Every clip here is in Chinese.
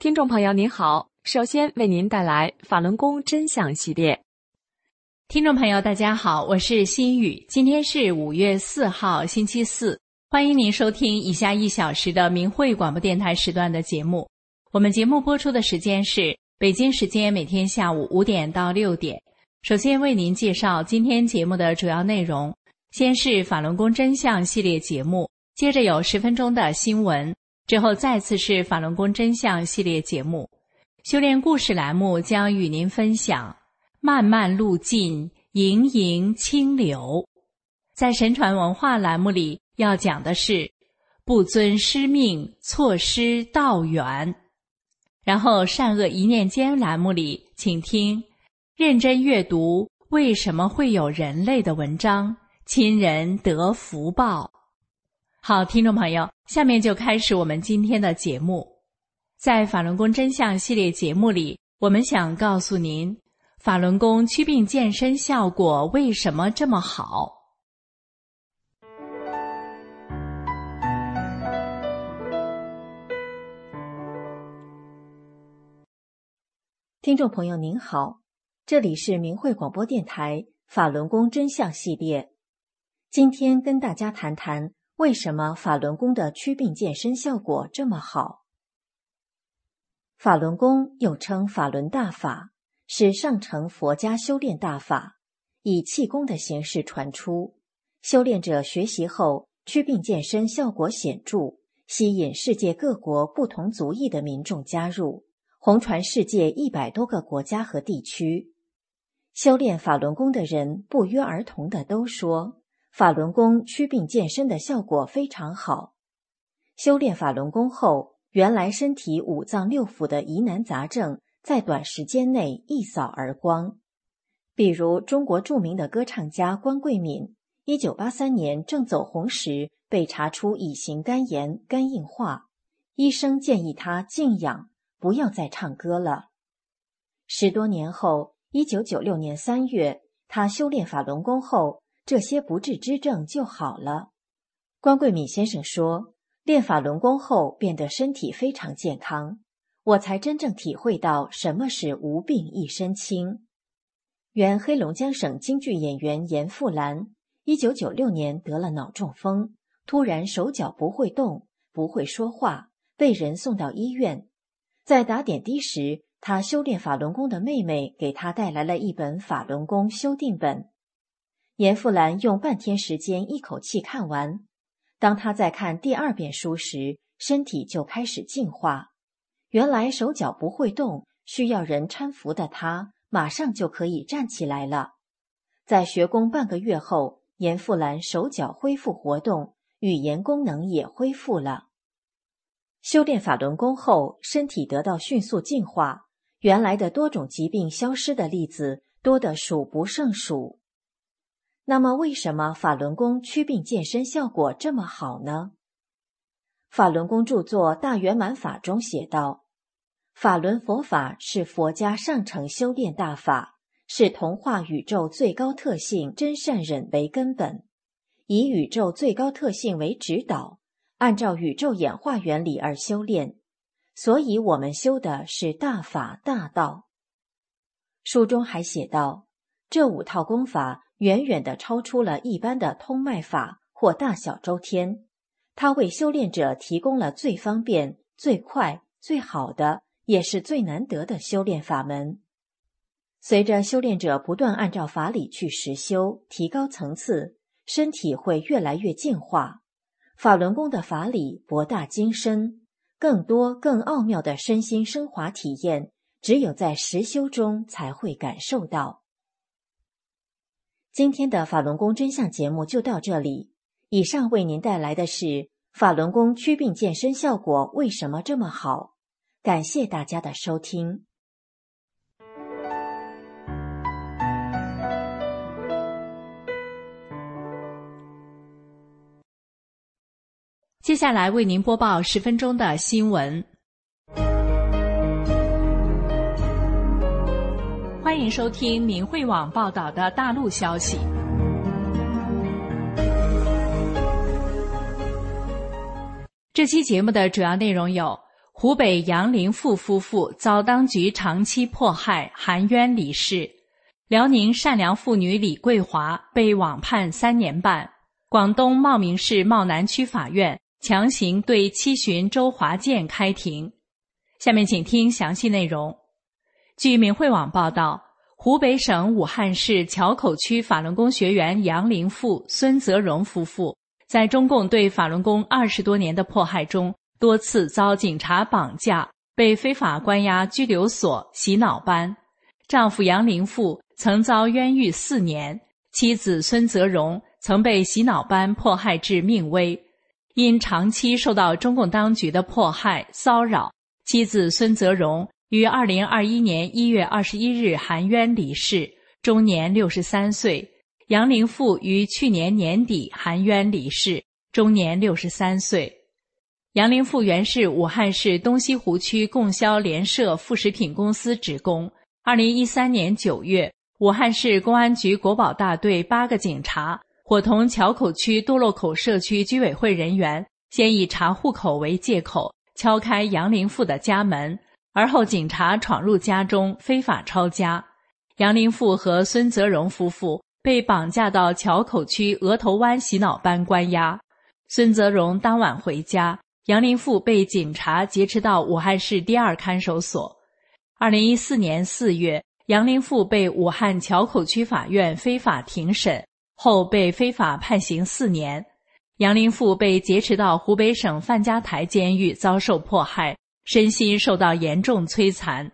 听众朋友您好，首先为您带来法轮功真相系列。听众朋友大家好，我是心雨，今天是五月四号星期四，欢迎您收听以下一小时的明慧广播电台时段的节目。我们节目播出的时间是北京时间每天下午五点到六点。首先为您介绍今天节目的主要内容，先是法轮功真相系列节目，接着有十分钟的新闻。之后再次是法轮功真相系列节目，修炼故事栏目将与您分享漫漫路径，盈盈清流。在神传文化栏目里要讲的是不遵师命，错失道缘。然后善恶一念间栏目里，请听认真阅读为什么会有人类的文章，亲人得福报。好，听众朋友，下面就开始我们今天的节目。在法轮功真相系列节目里，我们想告诉您，法轮功祛病健身效果为什么这么好。听众朋友您好，这里是明慧广播电台法轮功真相系列，今天跟大家谈谈。为什么法轮功的祛病健身效果这么好？法轮功又称法轮大法，是上乘佛家修炼大法，以气功的形式传出。修炼者学习后，祛病健身效果显著，吸引世界各国不同族裔的民众加入，红传世界一百多个国家和地区。修炼法轮功的人不约而同的都说。法轮功祛病健身的效果非常好。修炼法轮功后，原来身体五脏六腑的疑难杂症在短时间内一扫而光。比如，中国著名的歌唱家关桂敏，一九八三年正走红时被查出乙型肝炎、肝硬化，医生建议他静养，不要再唱歌了。十多年后，一九九六年三月，他修炼法轮功后。这些不治之症就好了。关桂敏先生说：“练法轮功后变得身体非常健康，我才真正体会到什么是无病一身轻。”原黑龙江省京剧演员严复兰，一九九六年得了脑中风，突然手脚不会动，不会说话，被人送到医院。在打点滴时，他修炼法轮功的妹妹给他带来了一本法轮功修订本。严复兰用半天时间一口气看完。当他在看第二遍书时，身体就开始进化。原来手脚不会动，需要人搀扶的他，马上就可以站起来了。在学功半个月后，严复兰手脚恢复活动，语言功能也恢复了。修炼法轮功后，身体得到迅速进化，原来的多种疾病消失的例子多得数不胜数。那么，为什么法轮功祛病健身效果这么好呢？法轮功著作《大圆满法》中写道：“法轮佛法是佛家上乘修炼大法，是同化宇宙最高特性真善忍为根本，以宇宙最高特性为指导，按照宇宙演化原理而修炼。所以，我们修的是大法大道。”书中还写道：“这五套功法。”远远的超出了一般的通脉法或大小周天，它为修炼者提供了最方便、最快、最好的，也是最难得的修炼法门。随着修炼者不断按照法理去实修，提高层次，身体会越来越进化。法轮功的法理博大精深，更多更奥妙的身心升华体验，只有在实修中才会感受到。今天的法轮功真相节目就到这里。以上为您带来的是法轮功祛病健身效果为什么这么好？感谢大家的收听。接下来为您播报十分钟的新闻。欢迎收听明慧网报道的大陆消息。这期节目的主要内容有：湖北杨林富夫妇遭当局长期迫害，含冤离世；辽宁善良妇女李桂华被网判三年半；广东茂名市茂南区法院。强行对七旬周华健开庭。下面请听详细内容。据明慧网报道，湖北省武汉市硚口区法轮功学员杨林富、孙泽荣夫妇，在中共对法轮功二十多年的迫害中，多次遭警察绑架，被非法关押拘留所、洗脑班。丈夫杨林富曾遭冤狱四年，妻子孙泽荣曾被洗脑班迫害至命危。因长期受到中共当局的迫害骚扰，妻子孙泽荣于二零二一年一月二十一日含冤离世，终年六十三岁。杨林富于去年年底含冤离世，终年六十三岁。杨林富原是武汉市东西湖区供销联社副食品公司职工。二零一三年九月，武汉市公安局国保大队八个警察。伙同硚口区多洛口社区居委会人员，先以查户口为借口敲开杨林富的家门，而后警察闯入家中非法抄家。杨林富和孙泽荣夫妇被绑架到硚口区额头湾洗脑班关押。孙泽荣当晚回家，杨林富被警察劫持到武汉市第二看守所。二零一四年四月，杨林富被武汉硚口区法院非法庭审。后被非法判刑四年，杨林富被劫持到湖北省范家台监狱遭受迫害，身心受到严重摧残。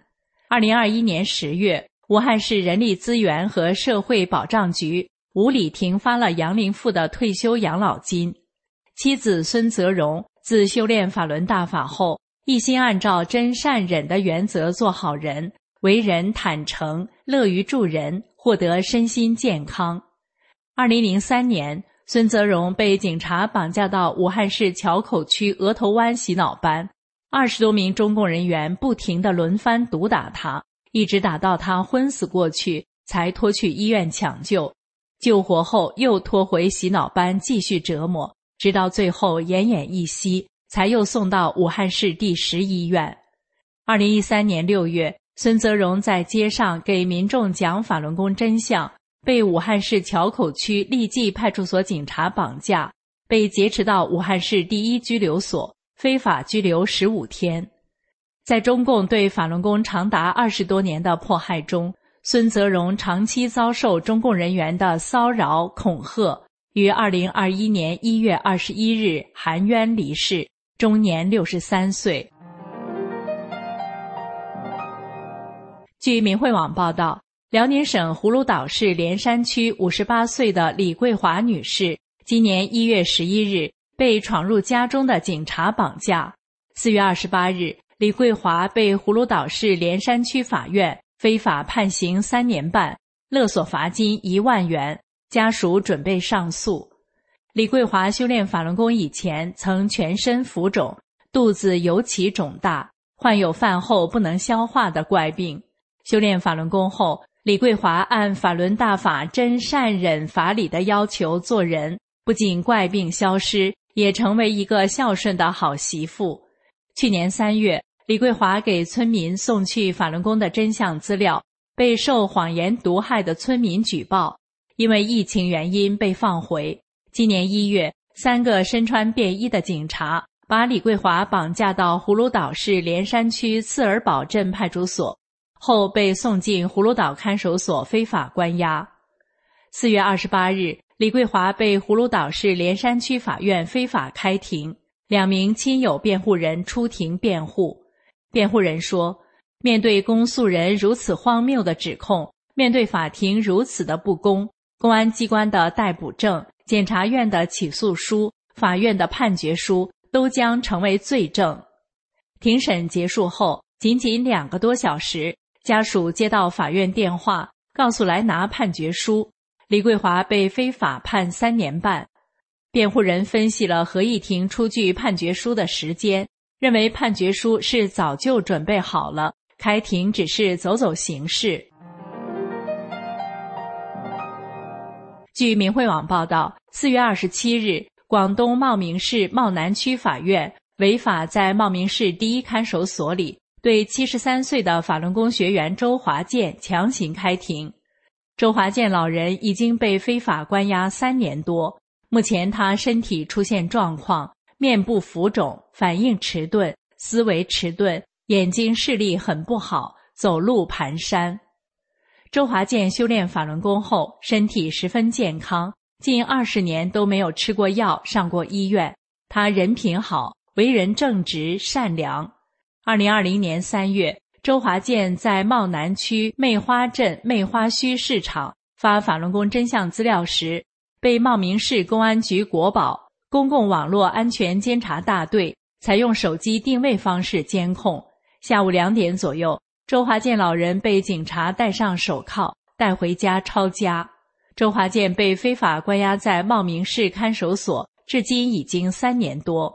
二零二一年十月，武汉市人力资源和社会保障局无理停发了杨林富的退休养老金。妻子孙泽荣自修炼法轮大法后，一心按照真善忍的原则做好人，为人坦诚，乐于助人，获得身心健康。二零零三年，孙泽荣被警察绑架到武汉市硚口区额头湾洗脑班，二十多名中共人员不停地轮番毒打他，一直打到他昏死过去，才拖去医院抢救。救活后又拖回洗脑班继续折磨，直到最后奄奄一息，才又送到武汉市第十医院。二零一三年六月，孙泽荣在街上给民众讲法轮功真相。被武汉市硚口区利济派出所警察绑架，被劫持到武汉市第一拘留所，非法拘留十五天。在中共对法轮功长达二十多年的迫害中，孙泽荣长期遭受中共人员的骚扰恐吓，于二零二一年一月二十一日含冤离世，终年六十三岁。据明慧网报道。辽宁省葫芦岛市连山区五十八岁的李桂华女士，今年一月十一日被闯入家中的警察绑架。四月二十八日，李桂华被葫芦岛市连山区法院非法判刑三年半，勒索罚金一万元，家属准备上诉。李桂华修炼法轮功以前，曾全身浮肿，肚子尤其肿大，患有饭后不能消化的怪病。修炼法轮功后。李桂华按法轮大法真善忍法理的要求做人，不仅怪病消失，也成为一个孝顺的好媳妇。去年三月，李桂华给村民送去法轮功的真相资料，被受谎言毒害的村民举报，因为疫情原因被放回。今年一月，三个身穿便衣的警察把李桂华绑架到葫芦岛市连山区次尔堡镇派出所。后被送进葫芦岛看守所非法关押。四月二十八日，李桂华被葫芦岛市连山区法院非法开庭，两名亲友辩护人出庭辩护。辩护人说：“面对公诉人如此荒谬的指控，面对法庭如此的不公，公安机关的逮捕证、检察院的起诉书、法院的判决书都将成为罪证。”庭审结束后，仅仅两个多小时。家属接到法院电话，告诉来拿判决书。李桂华被非法判三年半。辩护人分析了合议庭出具判决书的时间，认为判决书是早就准备好了，开庭只是走走形式。据明慧网报道，四月二十七日，广东茂名市茂南区法院违法在茂名市第一看守所里。对七十三岁的法轮功学员周华健强行开庭。周华健老人已经被非法关押三年多，目前他身体出现状况，面部浮肿，反应迟钝，思维迟钝，眼睛视力很不好，走路蹒跚。周华健修炼法轮功后，身体十分健康，近二十年都没有吃过药，上过医院。他人品好，为人正直善良。二零二零年三月，周华健在茂南区媚花镇媚花墟市场发法轮功真相资料时，被茂名市公安局国保公共网络安全监察大队采用手机定位方式监控。下午两点左右，周华健老人被警察戴上手铐带回家抄家。周华健被非法关押在茂名市看守所，至今已经三年多。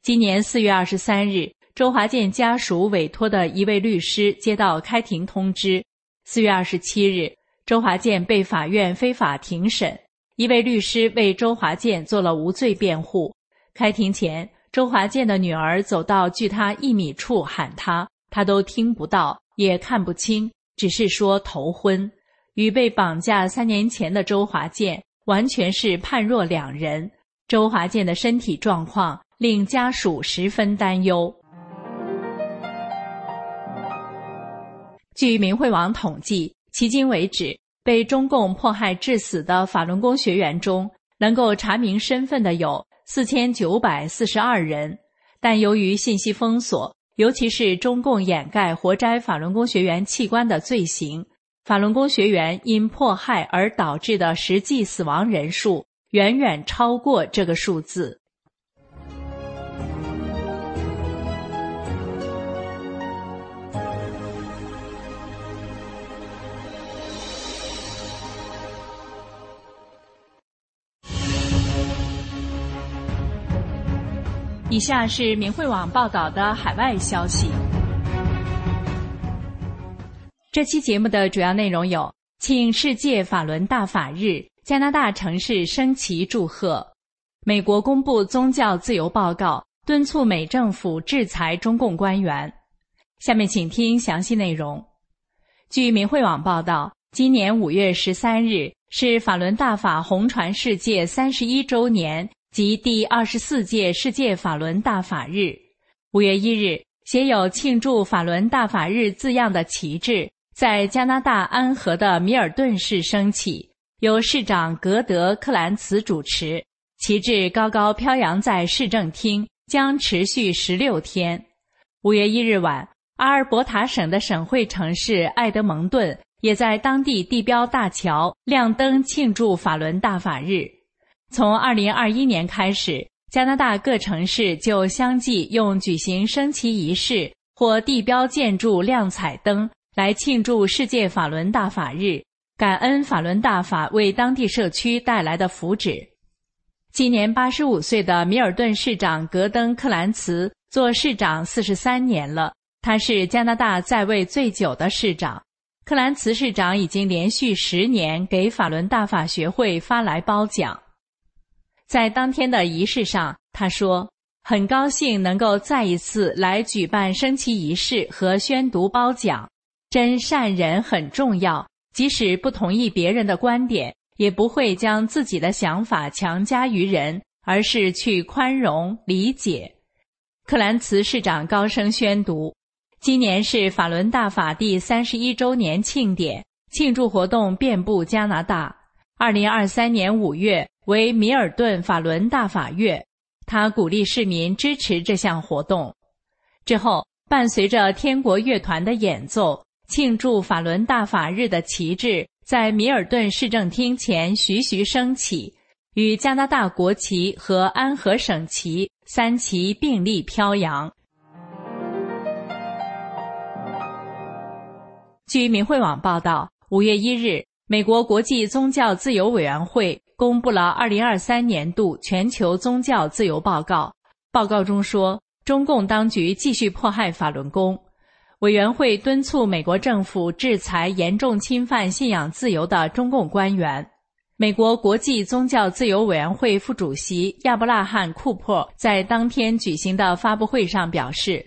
今年四月二十三日。周华健家属委托的一位律师接到开庭通知。四月二十七日，周华健被法院非法庭审。一位律师为周华健做了无罪辩护。开庭前，周华健的女儿走到距他一米处喊他，他都听不到，也看不清，只是说头昏。与被绑架三年前的周华健完全是判若两人。周华健的身体状况令家属十分担忧。据明慧网统计，迄今为止，被中共迫害致死的法轮功学员中，能够查明身份的有四千九百四十二人。但由于信息封锁，尤其是中共掩盖活摘法轮功学员器官的罪行，法轮功学员因迫害而导致的实际死亡人数远远超过这个数字。以下是明慧网报道的海外消息。这期节目的主要内容有：庆世界法轮大法日，加拿大城市升旗祝贺；美国公布宗教自由报告，敦促美政府制裁中共官员。下面请听详细内容。据明慧网报道，今年五月十三日是法轮大法红传世界三十一周年。及第二十四届世界法轮大法日，五月一日，写有庆祝法轮大法日字样的旗帜在加拿大安河的米尔顿市升起，由市长格德·克兰茨主持。旗帜高高飘扬在市政厅，将持续十六天。五月一日晚，阿尔伯塔省的省会城市埃德蒙顿也在当地地标大桥亮灯庆祝法轮大法日。从二零二一年开始，加拿大各城市就相继用举行升旗仪式或地标建筑亮彩灯来庆祝世界法轮大法日，感恩法轮大法为当地社区带来的福祉。今年八十五岁的米尔顿市长格登·克兰茨做市长四十三年了，他是加拿大在位最久的市长。克兰茨市长已经连续十年给法轮大法学会发来褒奖。在当天的仪式上，他说：“很高兴能够再一次来举办升旗仪式和宣读褒奖。真善人很重要，即使不同意别人的观点，也不会将自己的想法强加于人，而是去宽容理解。”克兰茨市长高声宣读：“今年是法轮大法第三十一周年庆典，庆祝活动遍布加拿大。二零二三年五月为米尔顿法伦大法月，他鼓励市民支持这项活动。之后，伴随着天国乐团的演奏，庆祝法伦大法日的旗帜在米尔顿市政厅前徐徐升起，与加拿大国旗和安河省旗三旗并立飘扬。据明慧网报道，五月一日，美国国际宗教自由委员会公布了二零二三年度全球宗教自由报告。报告中说，中共当局继续迫害法轮功。委员会敦促美国政府制裁严重侵犯信仰自由的中共官员。美国国际宗教自由委员会副主席亚伯拉罕·库珀在当天举行的发布会上表示，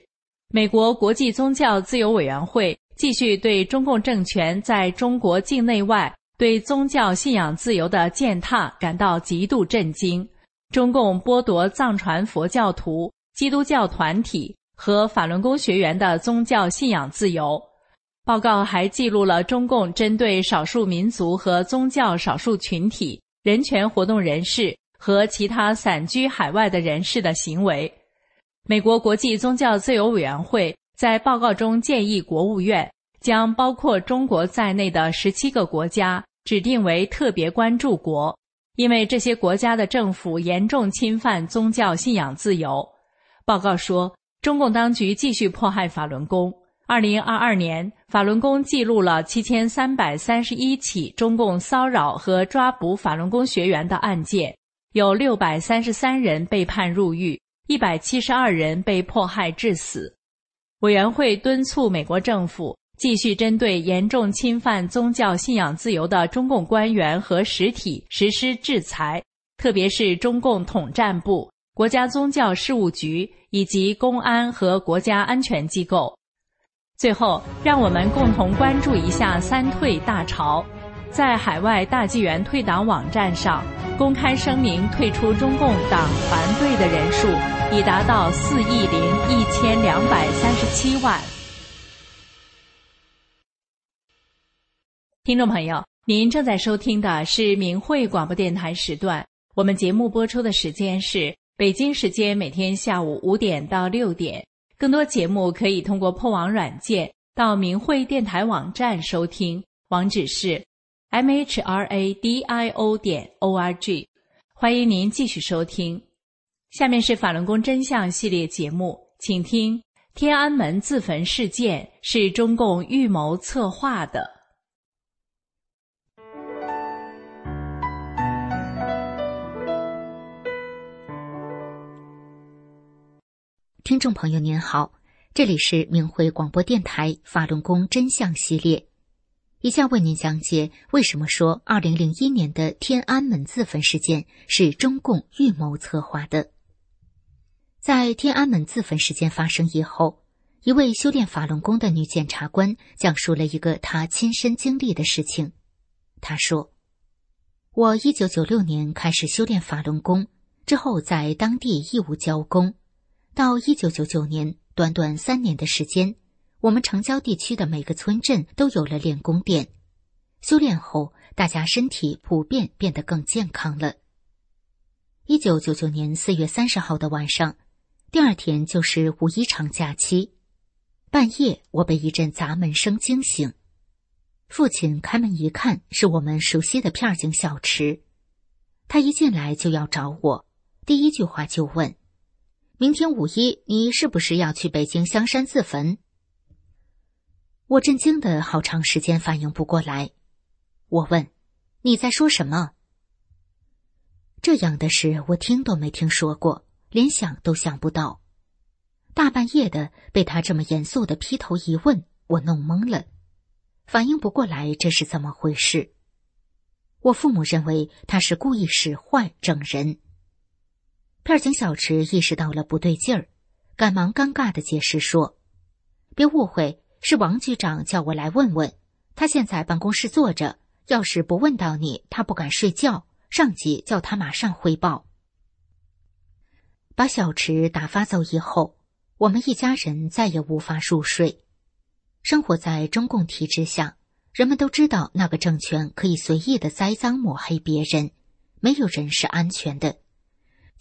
美国国际宗教自由委员会。继续对中共政权在中国境内外对宗教信仰自由的践踏感到极度震惊。中共剥夺藏传佛教徒、基督教团体和法轮功学员的宗教信仰自由。报告还记录了中共针对少数民族和宗教少数群体、人权活动人士和其他散居海外的人士的行为。美国国际宗教自由委员会。在报告中建议国务院将包括中国在内的十七个国家指定为特别关注国，因为这些国家的政府严重侵犯宗教信仰自由。报告说，中共当局继续迫害法轮功。二零二二年，法轮功记录了七千三百三十一起中共骚扰和抓捕法轮功学员的案件，有六百三十三人被判入狱，一百七十二人被迫害致死。委员会敦促美国政府继续针对严重侵犯宗教信仰自由的中共官员和实体实施制裁，特别是中共统战部、国家宗教事务局以及公安和国家安全机构。最后，让我们共同关注一下“三退”大潮。在海外大纪元退党网站上公开声明退出中共党团队的人数已达到四亿零一千两百三十七万。听众朋友，您正在收听的是明慧广播电台时段，我们节目播出的时间是北京时间每天下午五点到六点。更多节目可以通过破网软件到明慧电台网站收听，网址是。m h r a d i o 点 o r g，欢迎您继续收听。下面是法轮功真相系列节目，请听：天安门自焚事件是中共预谋策划的。听众朋友您好，这里是明慧广播电台法轮功真相系列。以下为您讲解为什么说二零零一年的天安门自焚事件是中共预谋策划的。在天安门自焚事件发生以后，一位修炼法轮功的女检察官讲述了一个她亲身经历的事情。她说：“我一九九六年开始修炼法轮功，之后在当地义务教功，到一九九九年，短短三年的时间。”我们城郊地区的每个村镇都有了练功殿，修炼后，大家身体普遍变得更健康了。一九九九年四月三十号的晚上，第二天就是五一长假期，半夜我被一阵砸门声惊醒，父亲开门一看，是我们熟悉的片儿警小池，他一进来就要找我，第一句话就问：“明天五一，你是不是要去北京香山自焚？”我震惊的好长时间反应不过来，我问：“你在说什么？”这样的事我听都没听说过，连想都想不到。大半夜的被他这么严肃的劈头一问，我弄懵了，反应不过来这是怎么回事。我父母认为他是故意使坏整人。片警小池意识到了不对劲儿，赶忙尴尬的解释说：“别误会。”是王局长叫我来问问，他现在办公室坐着，要是不问到你，他不敢睡觉。上级叫他马上汇报。把小池打发走以后，我们一家人再也无法入睡。生活在中共体制下，人们都知道那个政权可以随意的栽赃抹黑别人，没有人是安全的。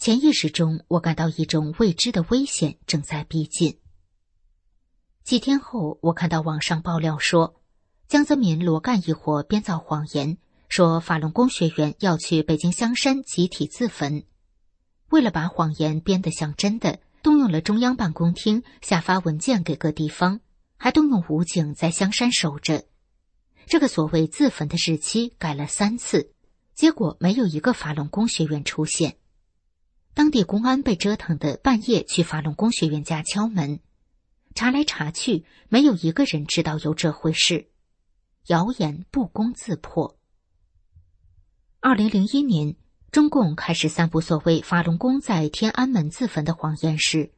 潜意识中，我感到一种未知的危险正在逼近。几天后，我看到网上爆料说，江泽民、罗干一伙编造谎言，说法轮功学员要去北京香山集体自焚。为了把谎言编得像真的，动用了中央办公厅下发文件给各地方，还动用武警在香山守着。这个所谓自焚的日期改了三次，结果没有一个法轮功学员出现。当地公安被折腾的半夜去法轮功学员家敲门，查来查去，没有一个人知道有这回事。谣言不攻自破。二零零一年。中共开始散布所谓法轮功在天安门自焚的谎言时，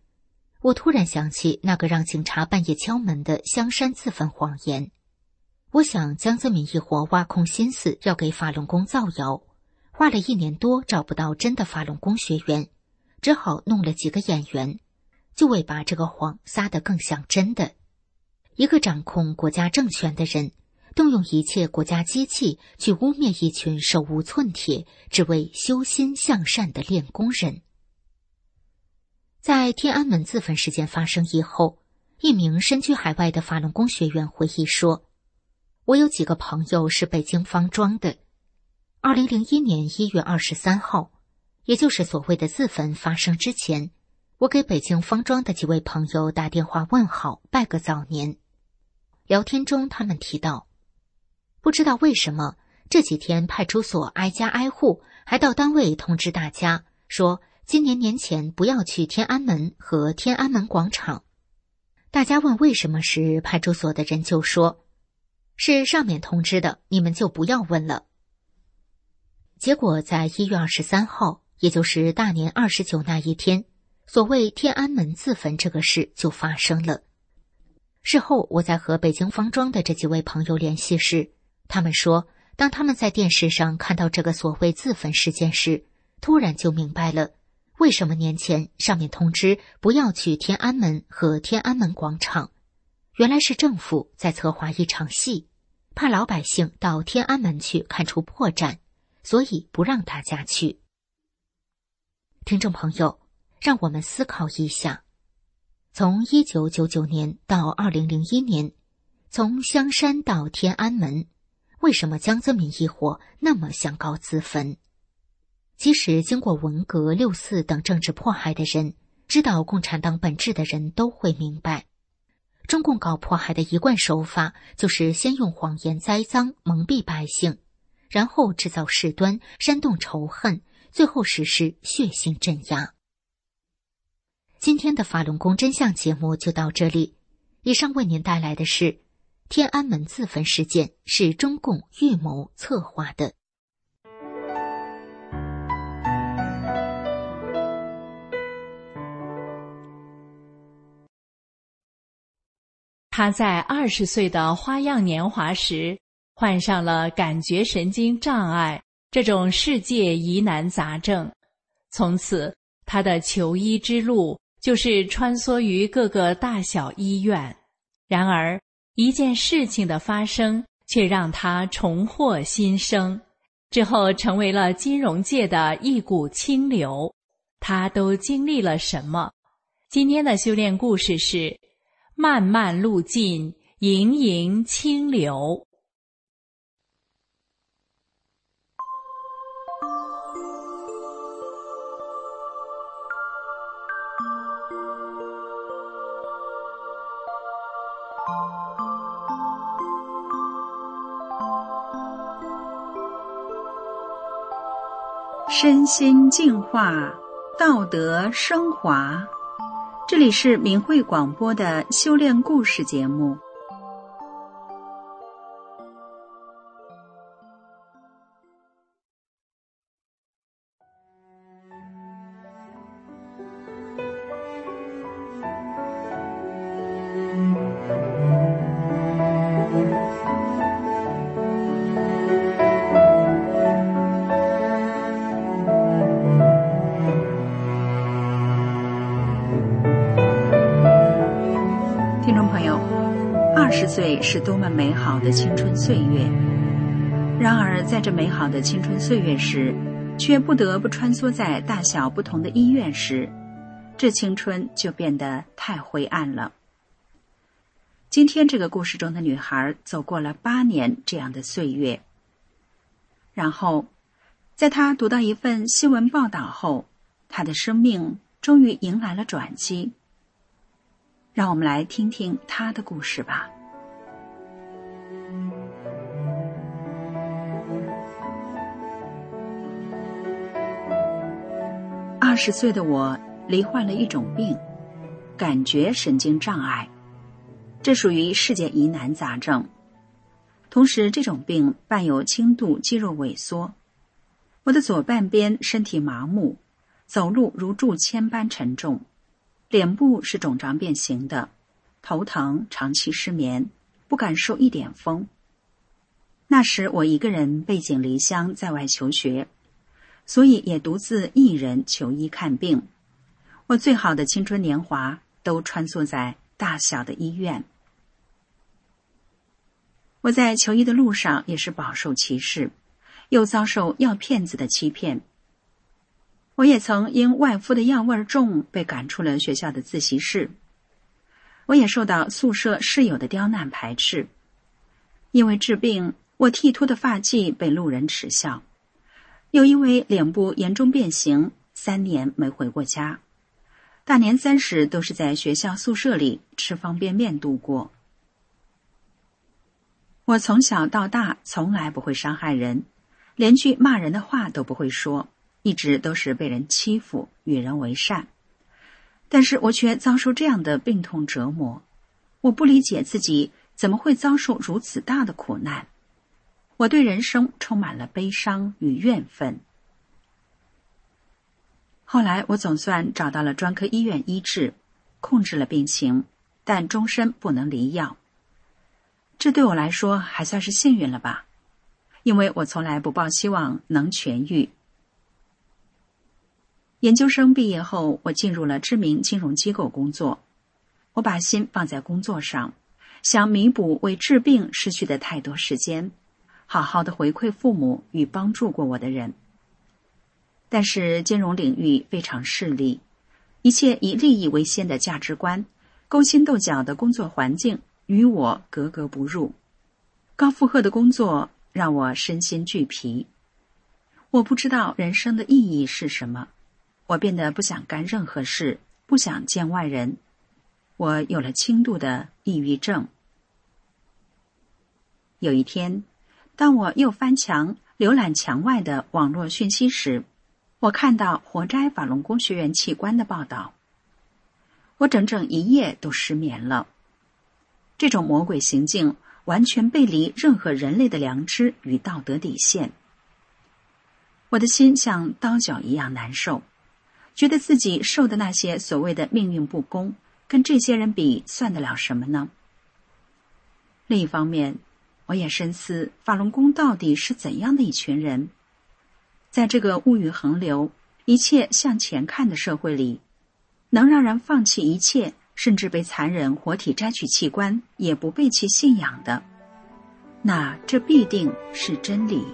我突然想起那个让警察半夜敲门的香山自焚谎言。我想江泽民一伙挖空心思要给法轮功造谣，花了一年多找不到真的法轮功学员，只好弄了几个演员，就为把这个谎撒得更像真的。一个掌控国家政权的人。动用一切国家机器去污蔑一群手无寸铁、只为修心向善的练功人。在天安门自焚事件发生以后，一名身居海外的法轮功学员回忆说：“我有几个朋友是北京方庄的。二零零一年一月二十三号，也就是所谓的自焚发生之前，我给北京方庄的几位朋友打电话问好，拜个早年。聊天中，他们提到。”不知道为什么这几天派出所挨家挨户，还到单位通知大家说，今年年前不要去天安门和天安门广场。大家问为什么时，派出所的人就说：“是上面通知的，你们就不要问了。”结果在一月二十三号，也就是大年二十九那一天，所谓天安门自焚这个事就发生了。事后我在和北京方庄的这几位朋友联系时，他们说，当他们在电视上看到这个所谓自焚事件时，突然就明白了为什么年前上面通知不要去天安门和天安门广场，原来是政府在策划一场戏，怕老百姓到天安门去看出破绽，所以不让大家去。听众朋友，让我们思考一下：从一九九九年到二零零一年，从香山到天安门。为什么江泽民一伙那么想搞自焚？即使经过文革、六四等政治迫害的人，知道共产党本质的人都会明白，中共搞迫害的一贯手法就是先用谎言栽赃蒙蔽百姓，然后制造事端煽动仇恨，最后实施血腥镇压。今天的法轮功真相节目就到这里，以上为您带来的是。天安门自焚事件是中共预谋策划的。他在二十岁的花样年华时患上了感觉神经障碍这种世界疑难杂症，从此他的求医之路就是穿梭于各个大小医院。然而。一件事情的发生，却让他重获新生，之后成为了金融界的一股清流。他都经历了什么？今天的修炼故事是：漫漫路径，盈盈清流。身心净化，道德升华。这里是明慧广播的修炼故事节目。是多么美好的青春岁月，然而在这美好的青春岁月时，却不得不穿梭在大小不同的医院时，这青春就变得太灰暗了。今天这个故事中的女孩走过了八年这样的岁月，然后，在她读到一份新闻报道后，她的生命终于迎来了转机。让我们来听听她的故事吧。二十岁的我罹患了一种病——感觉神经障碍，这属于世界疑难杂症。同时，这种病伴有轻度肌肉萎缩，我的左半边身体麻木，走路如铸铅般沉重，脸部是肿胀变形的，头疼，长期失眠，不敢受一点风。那时我一个人背井离乡在外求学。所以也独自一人求医看病，我最好的青春年华都穿梭在大小的医院。我在求医的路上也是饱受歧视，又遭受药骗子的欺骗。我也曾因外敷的药味重被赶出了学校的自习室。我也受到宿舍室友的刁难排斥，因为治病，我剃秃的发髻被路人耻笑。又因为脸部严重变形，三年没回过家，大年三十都是在学校宿舍里吃方便面度过。我从小到大从来不会伤害人，连句骂人的话都不会说，一直都是被人欺负，与人为善。但是我却遭受这样的病痛折磨，我不理解自己怎么会遭受如此大的苦难。我对人生充满了悲伤与怨愤。后来，我总算找到了专科医院医治，控制了病情，但终身不能离药。这对我来说还算是幸运了吧，因为我从来不抱希望能痊愈。研究生毕业后，我进入了知名金融机构工作，我把心放在工作上，想弥补为治病失去的太多时间。好好的回馈父母与帮助过我的人，但是金融领域非常势利，一切以利益为先的价值观，勾心斗角的工作环境与我格格不入，高负荷的工作让我身心俱疲，我不知道人生的意义是什么，我变得不想干任何事，不想见外人，我有了轻度的抑郁症。有一天。当我又翻墙浏览墙外的网络讯息时，我看到活摘法轮功学员器官的报道。我整整一夜都失眠了。这种魔鬼行径完全背离任何人类的良知与道德底线。我的心像刀绞一样难受，觉得自己受的那些所谓的命运不公，跟这些人比，算得了什么呢？另一方面。我也深思，法轮功到底是怎样的一群人？在这个物欲横流、一切向前看的社会里，能让人放弃一切，甚至被残忍活体摘取器官也不背弃信仰的，那这必定是真理。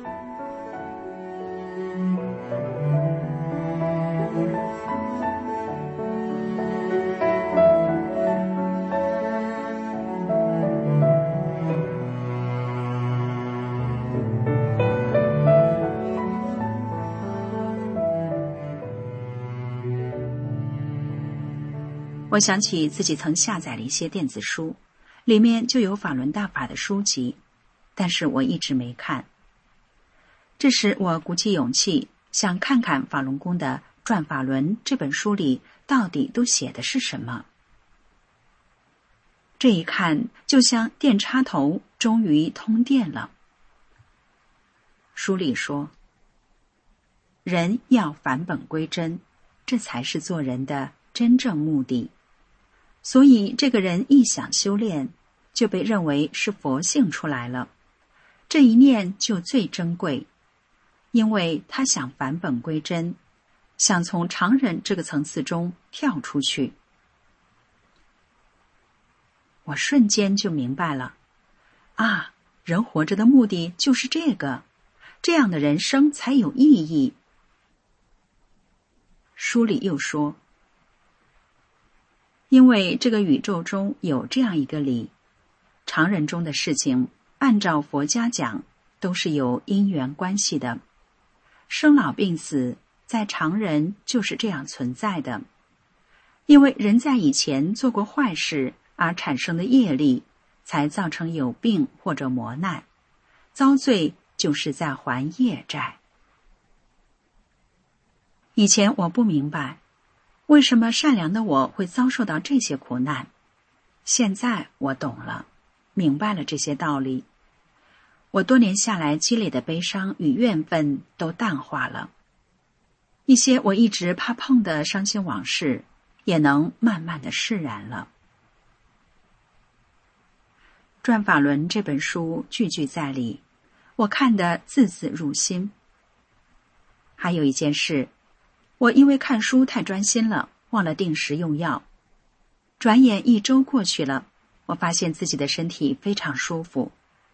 我想起自己曾下载了一些电子书，里面就有法轮大法的书籍，但是我一直没看。这时，我鼓起勇气想看看法轮功的《转法轮》这本书里到底都写的是什么。这一看，就像电插头终于通电了。书里说：“人要返本归真，这才是做人的真正目的。”所以，这个人一想修炼，就被认为是佛性出来了。这一念就最珍贵，因为他想返本归真，想从常人这个层次中跳出去。我瞬间就明白了，啊，人活着的目的就是这个，这样的人生才有意义。书里又说，因为这个宇宙中有这样一个理，常人中的事情，按照佛家讲，都是有因缘关系的，生老病死在常人就是这样存在的。因为人在以前做过坏事而产生的业力，才造成有病或者磨难，遭罪就是在还业债。以前我不明白，为什么善良的我会遭受到这些苦难，现在我懂了，明白了这些道理。我多年下来积累的悲伤与怨愤都淡化了，一些我一直怕碰的伤心往事。也能慢慢的释然了。《转法轮》这本书句句在理，我看得字字入心。还有一件事，我因为看书太专心了，忘了定时用药。转眼一周过去了，我发现自己的身体非常舒服，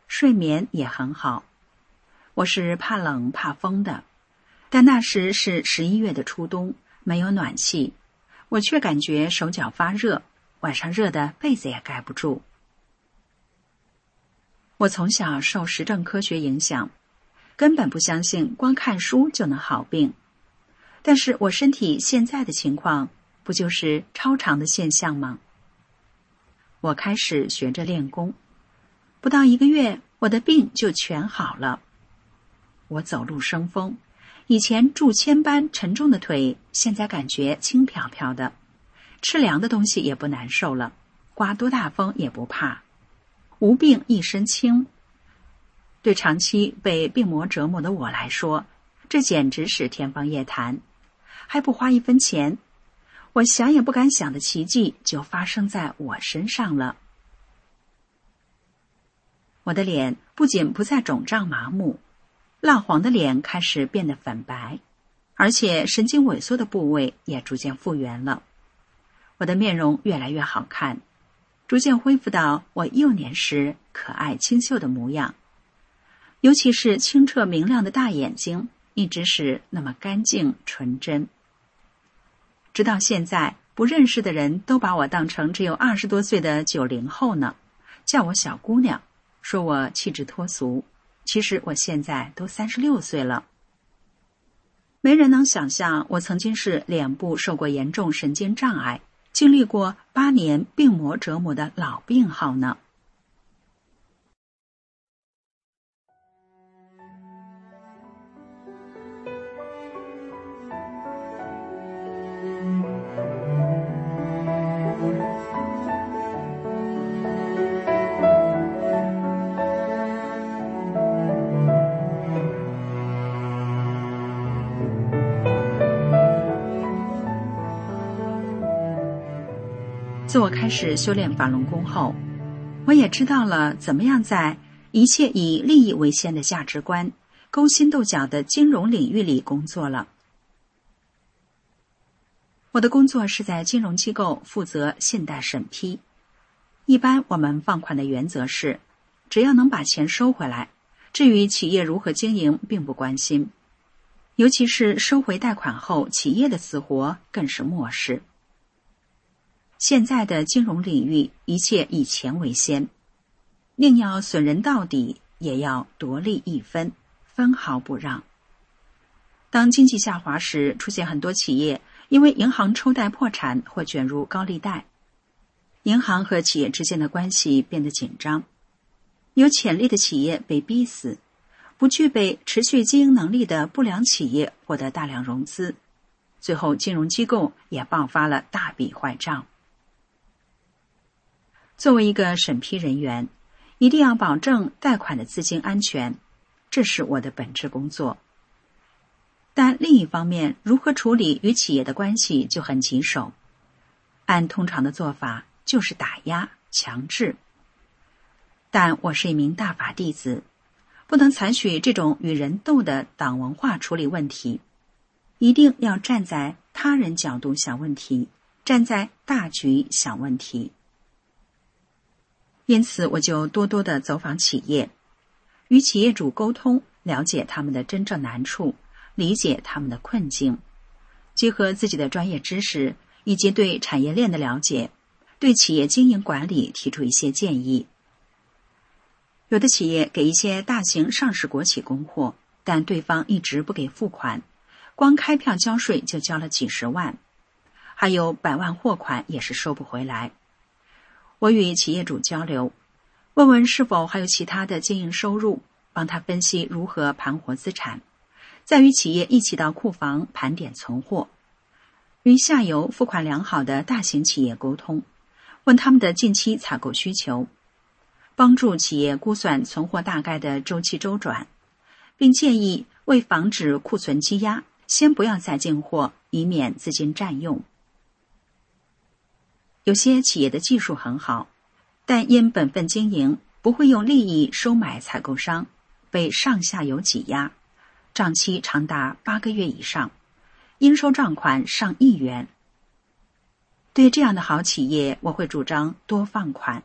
睡眠也很好。我是怕冷怕风的，但那时是十一月的初冬，没有暖气。我却感觉手脚发热，晚上热的被子也盖不住。我从小受实证科学影响，根本不相信光看书就能好病。但是我身体现在的情况，不就是超常的现象吗？我开始学着练功，不到一个月，我的病就全好了。我走路生风。以前铸铅般沉重的腿，现在感觉轻飘飘的，吃凉的东西也不难受了，刮多大风也不怕，无病一身轻。对长期被病魔折磨的我来说，这简直是天方夜谭，还不花一分钱，我想也不敢想的奇迹就发生在我身上了。我的脸不仅不再肿胀麻木。蜡黄的脸开始变得粉白，而且神经萎缩的部位也逐渐复原了。我的面容越来越好看，逐渐恢复到我幼年时可爱清秀的模样。尤其是清澈明亮的大眼睛，一直是那么干净纯真。直到现在，不认识的人都把我当成只有二十多岁的九零后呢，叫我小姑娘，说我气质脱俗。其实我现在都三十六岁了，没人能想象我曾经是脸部受过严重神经障碍、经历过八年病魔折磨的老病号呢。自我开始修炼法轮功后，我也知道了怎么样在一切以利益为先的价值观、勾心斗角的金融领域里工作了。我的工作是在金融机构负责信贷审批。一般我们放款的原则是，只要能把钱收回来，至于企业如何经营，并不关心。尤其是收回贷款后，企业的死活更是漠视。现在的金融领域，一切以钱为先，宁要损人到底，也要夺利一分，分毫不让。当经济下滑时，出现很多企业因为银行抽贷破产或卷入高利贷，银行和企业之间的关系变得紧张，有潜力的企业被逼死，不具备持续经营能力的不良企业获得大量融资，最后金融机构也爆发了大笔坏账。作为一个审批人员，一定要保证贷款的资金安全，这是我的本职工作。但另一方面，如何处理与企业的关系就很棘手。按通常的做法，就是打压、强制。但我是一名大法弟子，不能采取这种与人斗的党文化处理问题，一定要站在他人角度想问题，站在大局想问题。因此，我就多多的走访企业，与企业主沟通，了解他们的真正难处，理解他们的困境，结合自己的专业知识以及对产业链的了解，对企业经营管理提出一些建议。有的企业给一些大型上市国企供货，但对方一直不给付款，光开票交税就交了几十万，还有百万货款也是收不回来。我与企业主交流，问问是否还有其他的经营收入，帮他分析如何盘活资产，再与企业一起到库房盘点存货，与下游付款良好的大型企业沟通，问他们的近期采购需求，帮助企业估算存货大概的周期周转，并建议为防止库存积压，先不要再进货，以免资金占用。有些企业的技术很好，但因本分经营，不会用利益收买采购商，被上下游挤压，账期长达八个月以上，应收账款上亿元。对这样的好企业，我会主张多放款，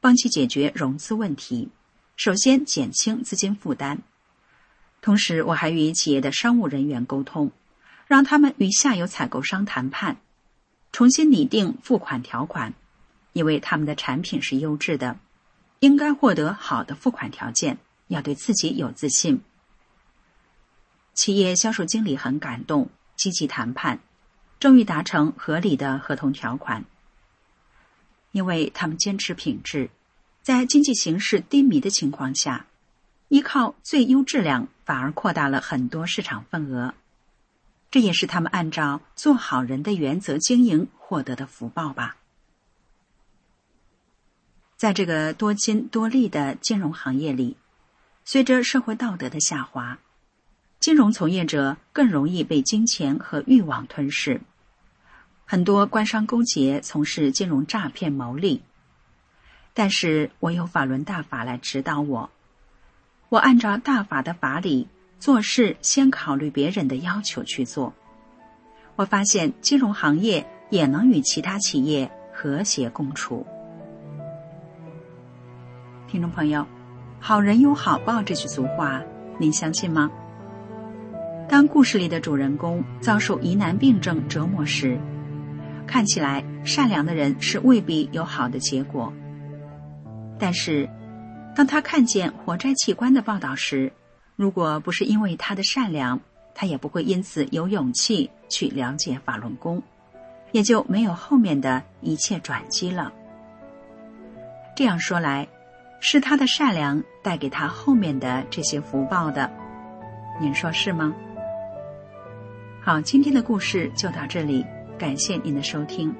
帮其解决融资问题，首先减轻资金负担。同时，我还与企业的商务人员沟通，让他们与下游采购商谈判。重新拟定付款条款，因为他们的产品是优质的，应该获得好的付款条件。要对自己有自信。企业销售经理很感动，积极谈判，终于达成合理的合同条款。因为他们坚持品质，在经济形势低迷的情况下，依靠最优质量，反而扩大了很多市场份额。这也是他们按照做好人的原则经营获得的福报吧。在这个多金多利的金融行业里，随着社会道德的下滑，金融从业者更容易被金钱和欲望吞噬。很多官商勾结，从事金融诈骗牟利。但是我有法轮大法来指导我，我按照大法的法理。做事先考虑别人的要求去做，我发现金融行业也能与其他企业和谐共处。听众朋友，“好人有好报”这句俗话，您相信吗？当故事里的主人公遭受疑难病症折磨时，看起来善良的人是未必有好的结果。但是，当他看见活摘器官的报道时，如果不是因为他的善良，他也不会因此有勇气去了解法轮功，也就没有后面的一切转机了。这样说来，是他的善良带给他后面的这些福报的，您说是吗？好，今天的故事就到这里，感谢您的收听。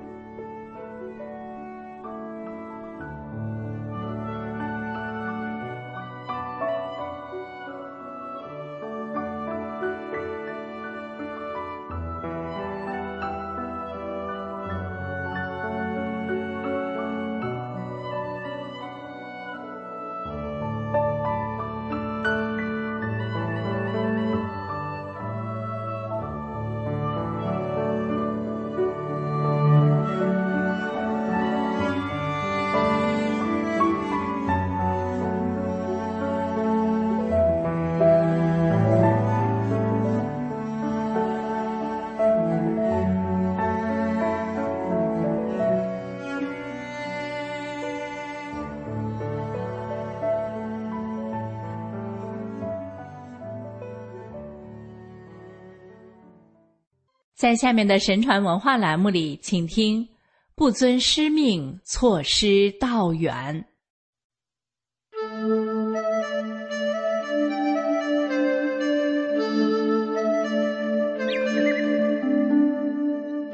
在下面的神传文化栏目里，请听“不遵师命，错失道远”。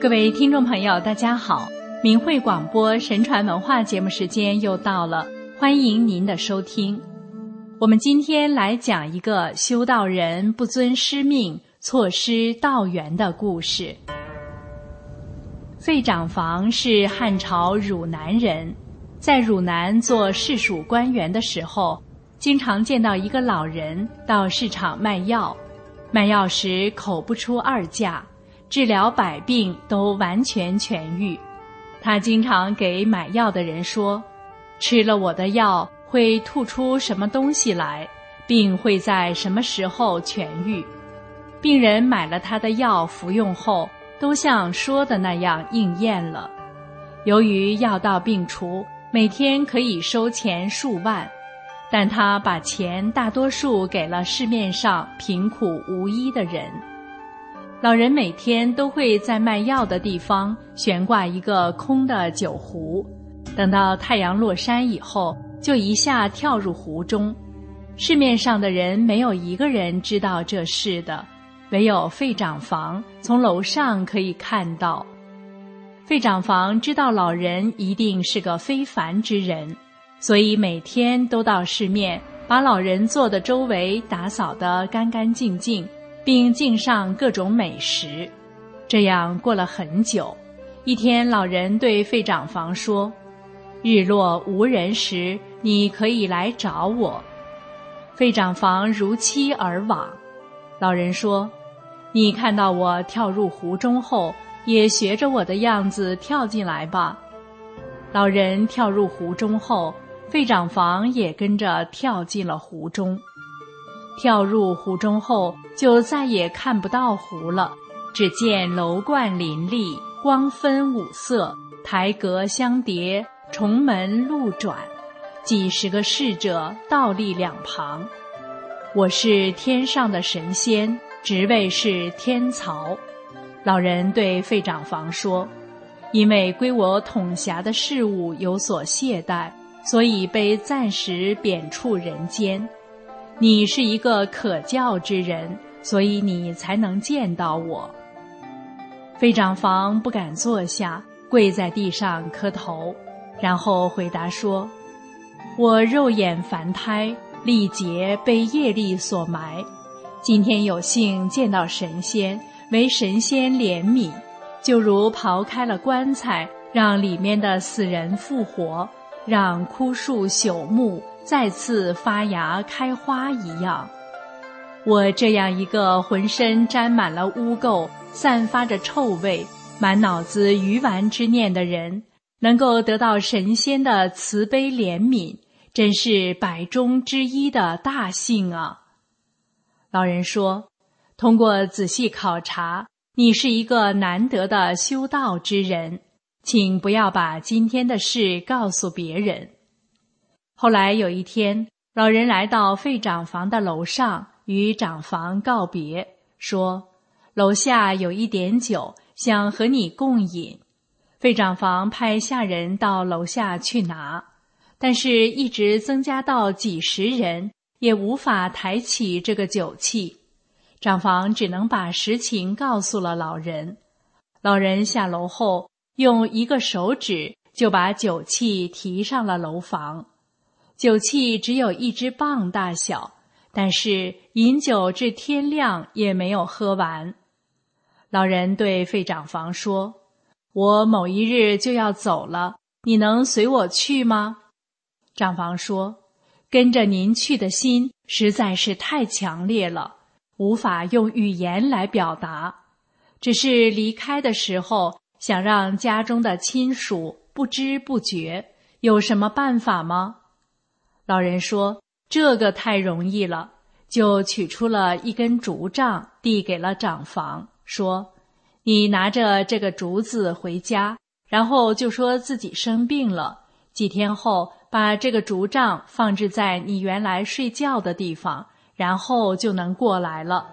各位听众朋友，大家好！明慧广播神传文化节目时间又到了，欢迎您的收听。我们今天来讲一个修道人不遵师命。错失道源的故事。费长房是汉朝汝南人，在汝南做市属官员的时候，经常见到一个老人到市场卖药，卖药时口不出二价，治疗百病都完全痊愈。他经常给买药的人说：“吃了我的药会吐出什么东西来，并会在什么时候痊愈。病人买了他的药服用后，都像说的那样应验了。由于药到病除，每天可以收钱数万，但他把钱大多数给了市面上贫苦无依的人。老人每天都会在卖药的地方悬挂一个空的酒壶，等到太阳落山以后，就一下跳入湖中。市面上的人没有一个人知道这事的，唯有费长房从楼上可以看到。费长房知道老人一定是个非凡之人，所以每天都到市面把老人坐的周围打扫得干干净净。并敬上各种美食，这样过了很久。一天，老人对费长房说：“日落无人时，你可以来找我。”费长房如期而往。老人说：“你看到我跳入湖中后，也学着我的样子跳进来吧。”老人跳入湖中后，费长房也跟着跳进了湖中。跳入湖中后，就再也看不到湖了。只见楼观林立，光分五色，台阁相叠，重门路转，几十个侍者倒立两旁。我是天上的神仙，职位是天曹。老人对费长房说：“因为归我统辖的事务有所懈怠，所以被暂时贬黜人间。”你是一个可教之人，所以你才能见到我。费长房不敢坐下，跪在地上磕头，然后回答说：“我肉眼凡胎，力竭被业力所埋。今天有幸见到神仙，为神仙怜悯，就如刨开了棺材，让里面的死人复活，让枯树朽木。”再次发芽开花一样，我这样一个浑身沾满了污垢、散发着臭味、满脑子愚顽之念的人，能够得到神仙的慈悲怜悯，真是百中之一的大幸啊！老人说：“通过仔细考察，你是一个难得的修道之人，请不要把今天的事告诉别人。”后来有一天，老人来到费长房的楼上，与长房告别，说：“楼下有一点酒，想和你共饮。”费长房派下人到楼下去拿，但是一直增加到几十人，也无法抬起这个酒器。长房只能把实情告诉了老人。老人下楼后，用一个手指就把酒器提上了楼房。酒器只有一只棒大小，但是饮酒至天亮也没有喝完。老人对费长房说：“我某一日就要走了，你能随我去吗？”长房说：“跟着您去的心实在是太强烈了，无法用语言来表达。只是离开的时候，想让家中的亲属不知不觉，有什么办法吗？”老人说：“这个太容易了。”就取出了一根竹杖，递给了长房，说：“你拿着这个竹子回家，然后就说自己生病了。几天后，把这个竹杖放置在你原来睡觉的地方，然后就能过来了。”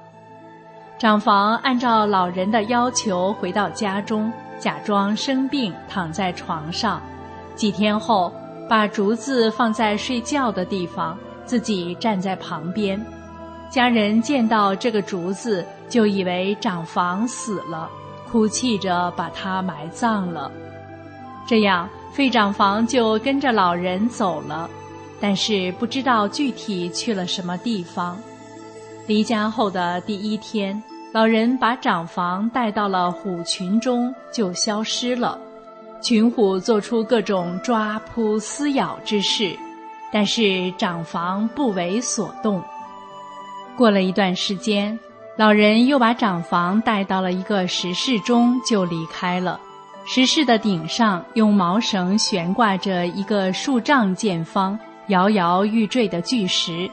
长房按照老人的要求回到家中，假装生病躺在床上。几天后。把竹子放在睡觉的地方，自己站在旁边。家人见到这个竹子，就以为长房死了，哭泣着把他埋葬了。这样，费长房就跟着老人走了，但是不知道具体去了什么地方。离家后的第一天，老人把长房带到了虎群中，就消失了。群虎做出各种抓扑撕咬之事，但是长房不为所动。过了一段时间，老人又把长房带到了一个石室中，就离开了。石室的顶上用毛绳悬挂着一个数丈见方、摇摇欲坠的巨石，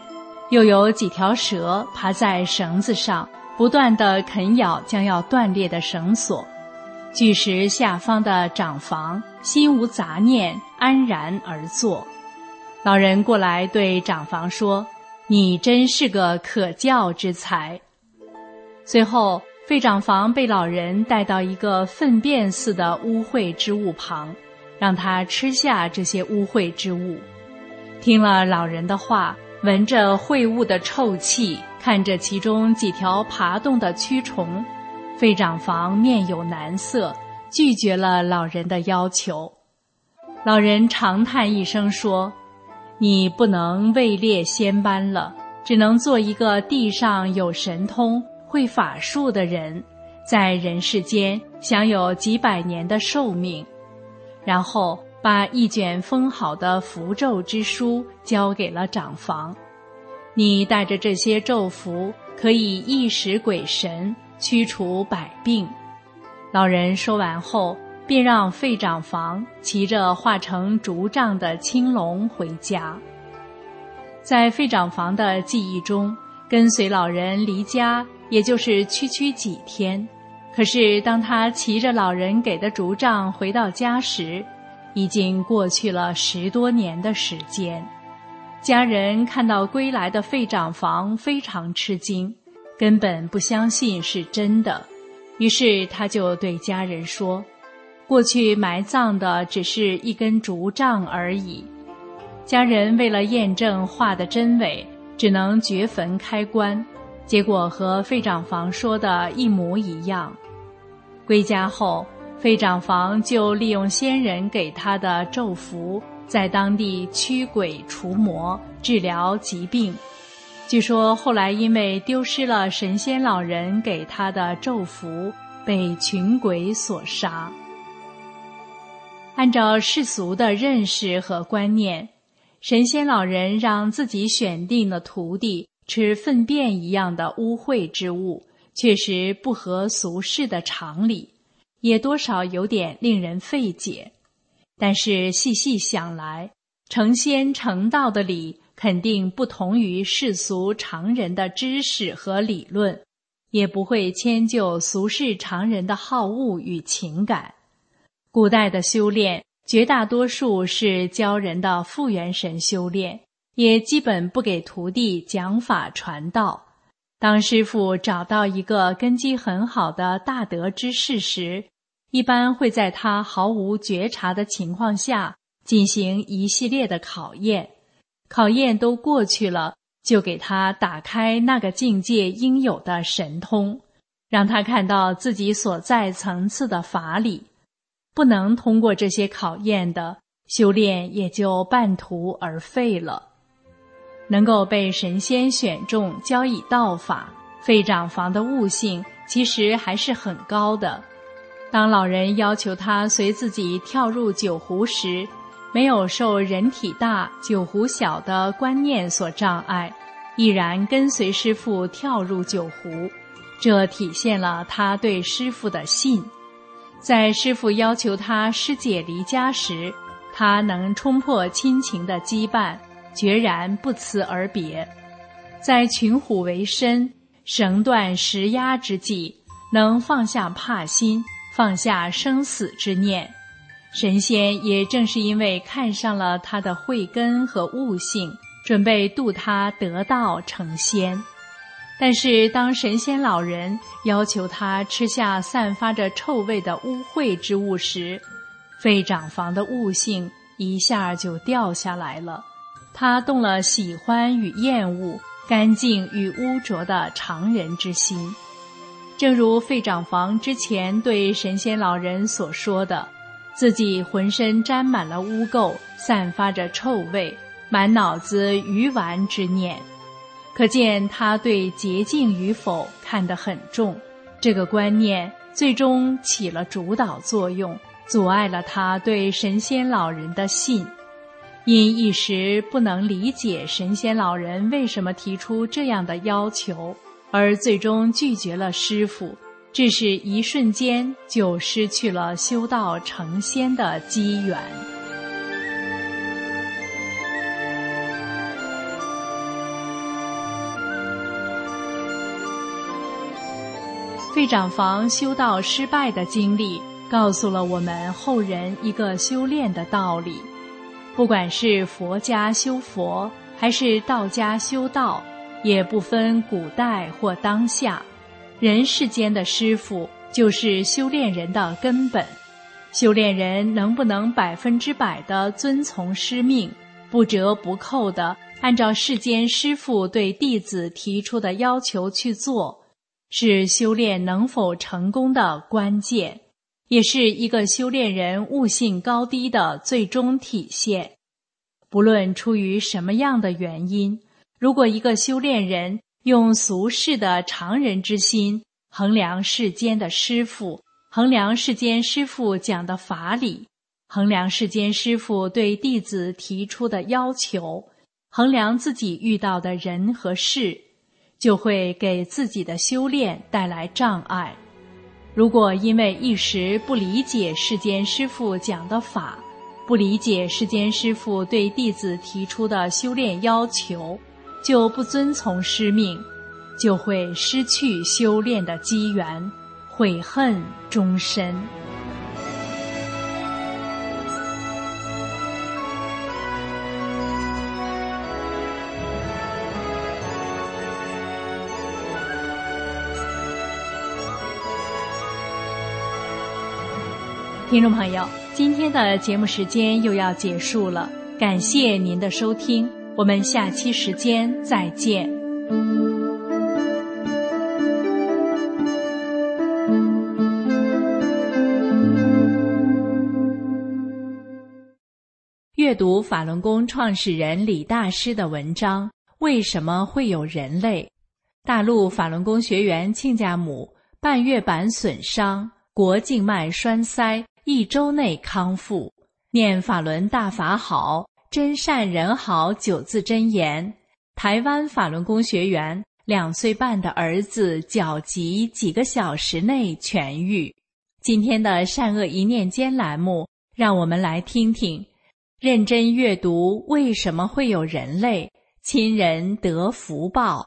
又有几条蛇爬在绳子上，不断地啃咬将要断裂的绳索。巨石下方的长房心无杂念，安然而坐。老人过来对长房说：“你真是个可教之才。”随后。费长房被老人带到一个粪便似的污秽之物旁，让他吃下这些污秽之物。听了老人的话，闻着秽物的臭气，看着其中几条爬动的蛆虫，费长房面有难色，拒绝了老人的要求。老人长叹一声说：“你不能位列仙班了，只能做一个地上有神通。”会法术的人，在人世间享有几百年的寿命，然后把一卷封好的符咒之书交给了长房。你带着这些咒符，可以意识鬼神，驱除百病。老人说完后，便让费长房骑着化成竹杖的青龙回家。在费长房的记忆中，跟随老人离家。也就是区区几天，可是当他骑着老人给的竹杖回到家时，已经过去了十多年的时间。家人看到归来的废长房非常吃惊，根本不相信是真的，于是他就对家人说：“过去埋葬的只是一根竹杖而已。”家人为了验证画的真伪，只能掘坟开棺。结果和费长房说的一模一样。归家后，费长房就利用仙人给他的咒符，在当地驱鬼除魔、治疗疾病。据说后来因为丢失了神仙老人给他的咒符，被群鬼所杀。按照世俗的认识和观念，神仙老人让自己选定的徒弟。吃粪便一样的污秽之物，确实不合俗世的常理，也多少有点令人费解。但是细细想来，成仙成道的理肯定不同于世俗常人的知识和理论，也不会迁就俗世常人的好恶与情感。古代的修炼，绝大多数是教人的复原神修炼。也基本不给徒弟讲法传道。当师傅找到一个根基很好的大德之士时，一般会在他毫无觉察的情况下进行一系列的考验。考验都过去了，就给他打开那个境界应有的神通，让他看到自己所在层次的法理。不能通过这些考验的修炼，也就半途而废了。能够被神仙选中教以道法，费长房的悟性其实还是很高的。当老人要求他随自己跳入酒壶时，没有受人体大酒壶小的观念所障碍，毅然跟随师傅跳入酒壶，这体现了他对师傅的信。在师傅要求他师姐离家时，他能冲破亲情的羁绊。决然不辞而别，在群虎为身、绳断石压之际，能放下怕心，放下生死之念。神仙也正是因为看上了他的慧根和悟性，准备渡他得道成仙。但是，当神仙老人要求他吃下散发着臭味的污秽之物时，费长房的悟性一下就掉下来了。他动了喜欢与厌恶、干净与污浊的常人之心，正如费长房之前对神仙老人所说的，自己浑身沾满了污垢，散发着臭味，满脑子鱼丸之念。可见他对洁净与否看得很重，这个观念最终起了主导作用，阻碍了他对神仙老人的信。因一时不能理解神仙老人为什么提出这样的要求，而最终拒绝了师傅，致使一瞬间就失去了修道成仙的机缘。费长房修道失败的经历，告诉了我们后人一个修炼的道理。不管是佛家修佛，还是道家修道，也不分古代或当下，人世间的师傅就是修炼人的根本。修炼人能不能百分之百的遵从师命，不折不扣的按照世间师傅对弟子提出的要求去做？是修炼能否成功的关键，也是一个修炼人悟性高低的最终体现。不论出于什么样的原因，如果一个修炼人用俗世的常人之心衡量世间的师傅，衡量世间师傅讲的法理，衡量世间师傅对弟子提出的要求，衡量自己遇到的人和事。就会给自己的修炼带来障碍。如果因为一时不理解世间师父讲的法，不理解世间师父对弟子提出的修炼要求，就不遵从师命，就会失去修炼的机缘，悔恨终身。听众朋友，今天的节目时间又要结束了，感谢您的收听，我们下期时间再见。阅读法轮功创始人李大师的文章，为什么会有人类？大陆法轮功学员亲家母半月板损伤，国静脉栓塞。一周内康复，念法轮大法好，真善人好九字真言。台湾法轮功学员两岁半的儿子脚疾几个小时内痊愈。今天的善恶一念间栏目，让我们来听听，认真阅读为什么会有人类亲人得福报。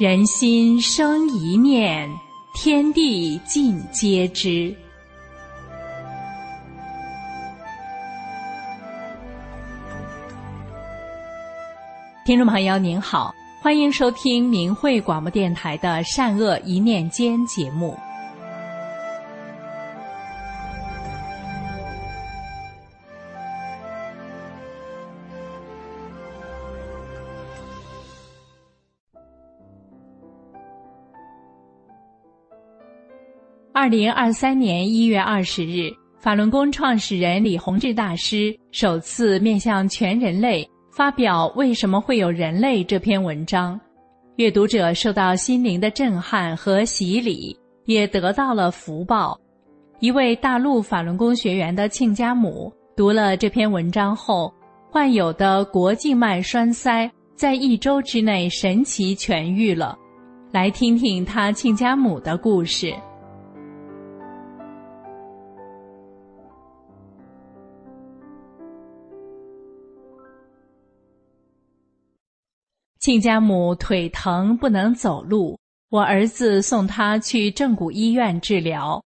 人心生一念，天地尽皆知。听众朋友您好，欢迎收听明慧广播电台的《善恶一念间》节目。二零二三年一月二十日，法轮功创始人李洪志大师首次面向全人类发表《为什么会有人类》这篇文章，阅读者受到心灵的震撼和洗礼，也得到了福报。一位大陆法轮功学员的亲家母读了这篇文章后，患有的国静脉栓塞在一周之内神奇痊愈了。来听听他亲家母的故事。亲家母腿疼不能走路，我儿子送他去正骨医院治疗。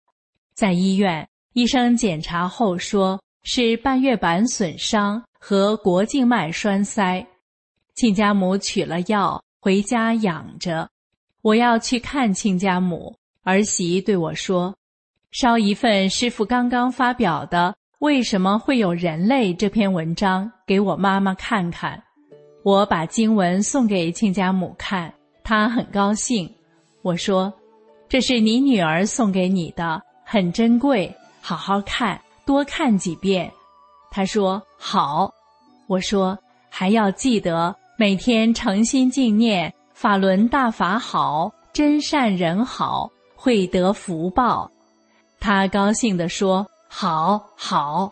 在医院，医生检查后说是半月板损伤和国静脉栓塞。亲家母取了药回家养着。我要去看亲家母，儿媳对我说：“烧一份师傅刚刚发表的《为什么会有人类》这篇文章给我妈妈看看。”我把经文送给亲家母看，她很高兴。我说：“这是你女儿送给你的，很珍贵，好好看，多看几遍。”她说：“好。”我说：“还要记得每天诚心敬念法轮大法好，真善人好，会得福报。”她高兴地说：“好好。”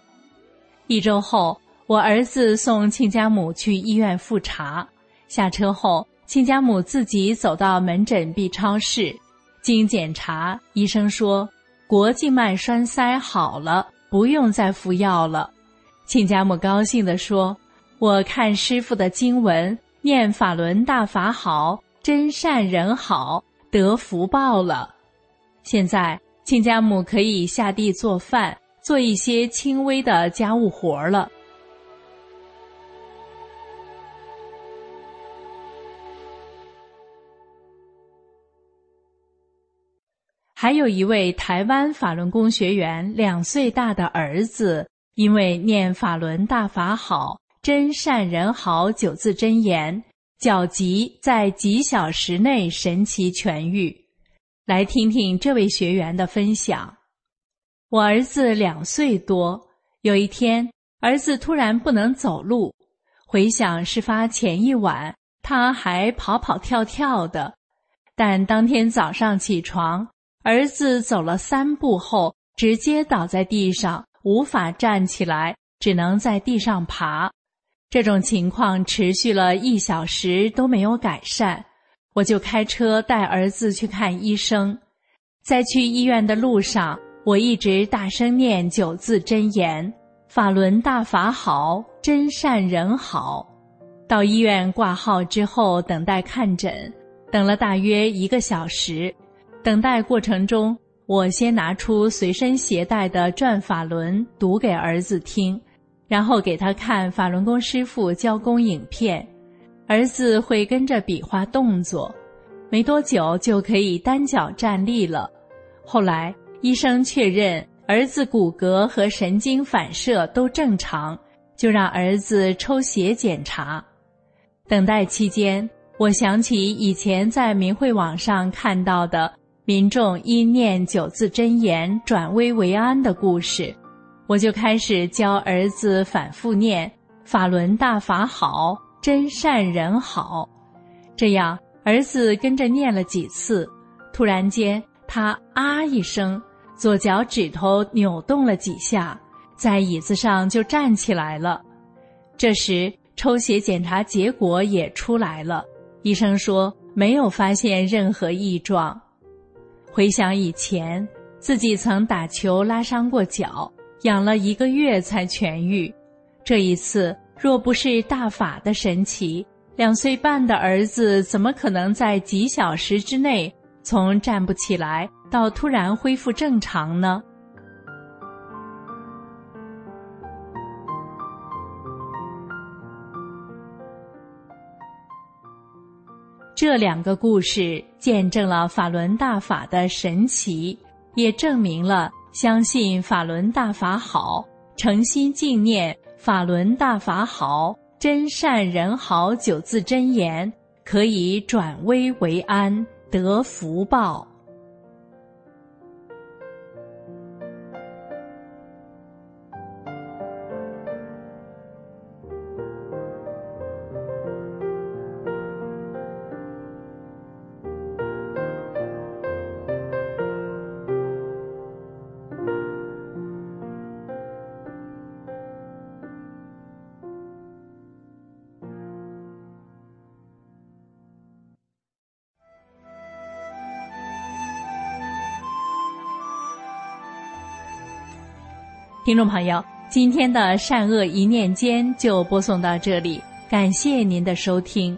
一周后。我儿子送亲家母去医院复查，下车后，亲家母自己走到门诊 B 超室，经检查，医生说国静脉栓塞好了，不用再服药了。亲家母高兴地说：“我看师傅的经文，念法轮大法好，真善人好，得福报了。现在亲家母可以下地做饭，做一些轻微的家务活了。”还有一位台湾法轮功学员两岁大的儿子，因为念法轮大法好、真善人好九字真言，脚疾在几小时内神奇痊愈。来听听这位学员的分享。我儿子两岁多，有一天，儿子突然不能走路。回想事发前一晚，他还跑跑跳跳的，但当天早上起床。儿子走了三步后，直接倒在地上，无法站起来，只能在地上爬。这种情况持续了一小时都没有改善，我就开车带儿子去看医生。在去医院的路上，我一直大声念九字真言：“法轮大法好，真善人好。”到医院挂号之后，等待看诊，等了大约一个小时。等待过程中，我先拿出随身携带的转法轮读给儿子听，然后给他看法轮功师傅教功影片，儿子会跟着比划动作，没多久就可以单脚站立了。后来医生确认儿子骨骼和神经反射都正常，就让儿子抽血检查。等待期间，我想起以前在明慧网上看到的。民众因念九字真言转危为安的故事，我就开始教儿子反复念“法轮大法好，真善人好”。这样，儿子跟着念了几次，突然间他啊一声，左脚趾头扭动了几下，在椅子上就站起来了。这时，抽血检查结果也出来了，医生说没有发现任何异状。回想以前，自己曾打球拉伤过脚，养了一个月才痊愈。这一次，若不是大法的神奇，两岁半的儿子怎么可能在几小时之内从站不起来到突然恢复正常呢？这两个故事见证了法轮大法的神奇，也证明了相信法轮大法好、诚心敬念法轮大法好、真善人好九字真言，可以转危为安，得福报。听众朋友，今天的善恶一念间就播送到这里，感谢您的收听。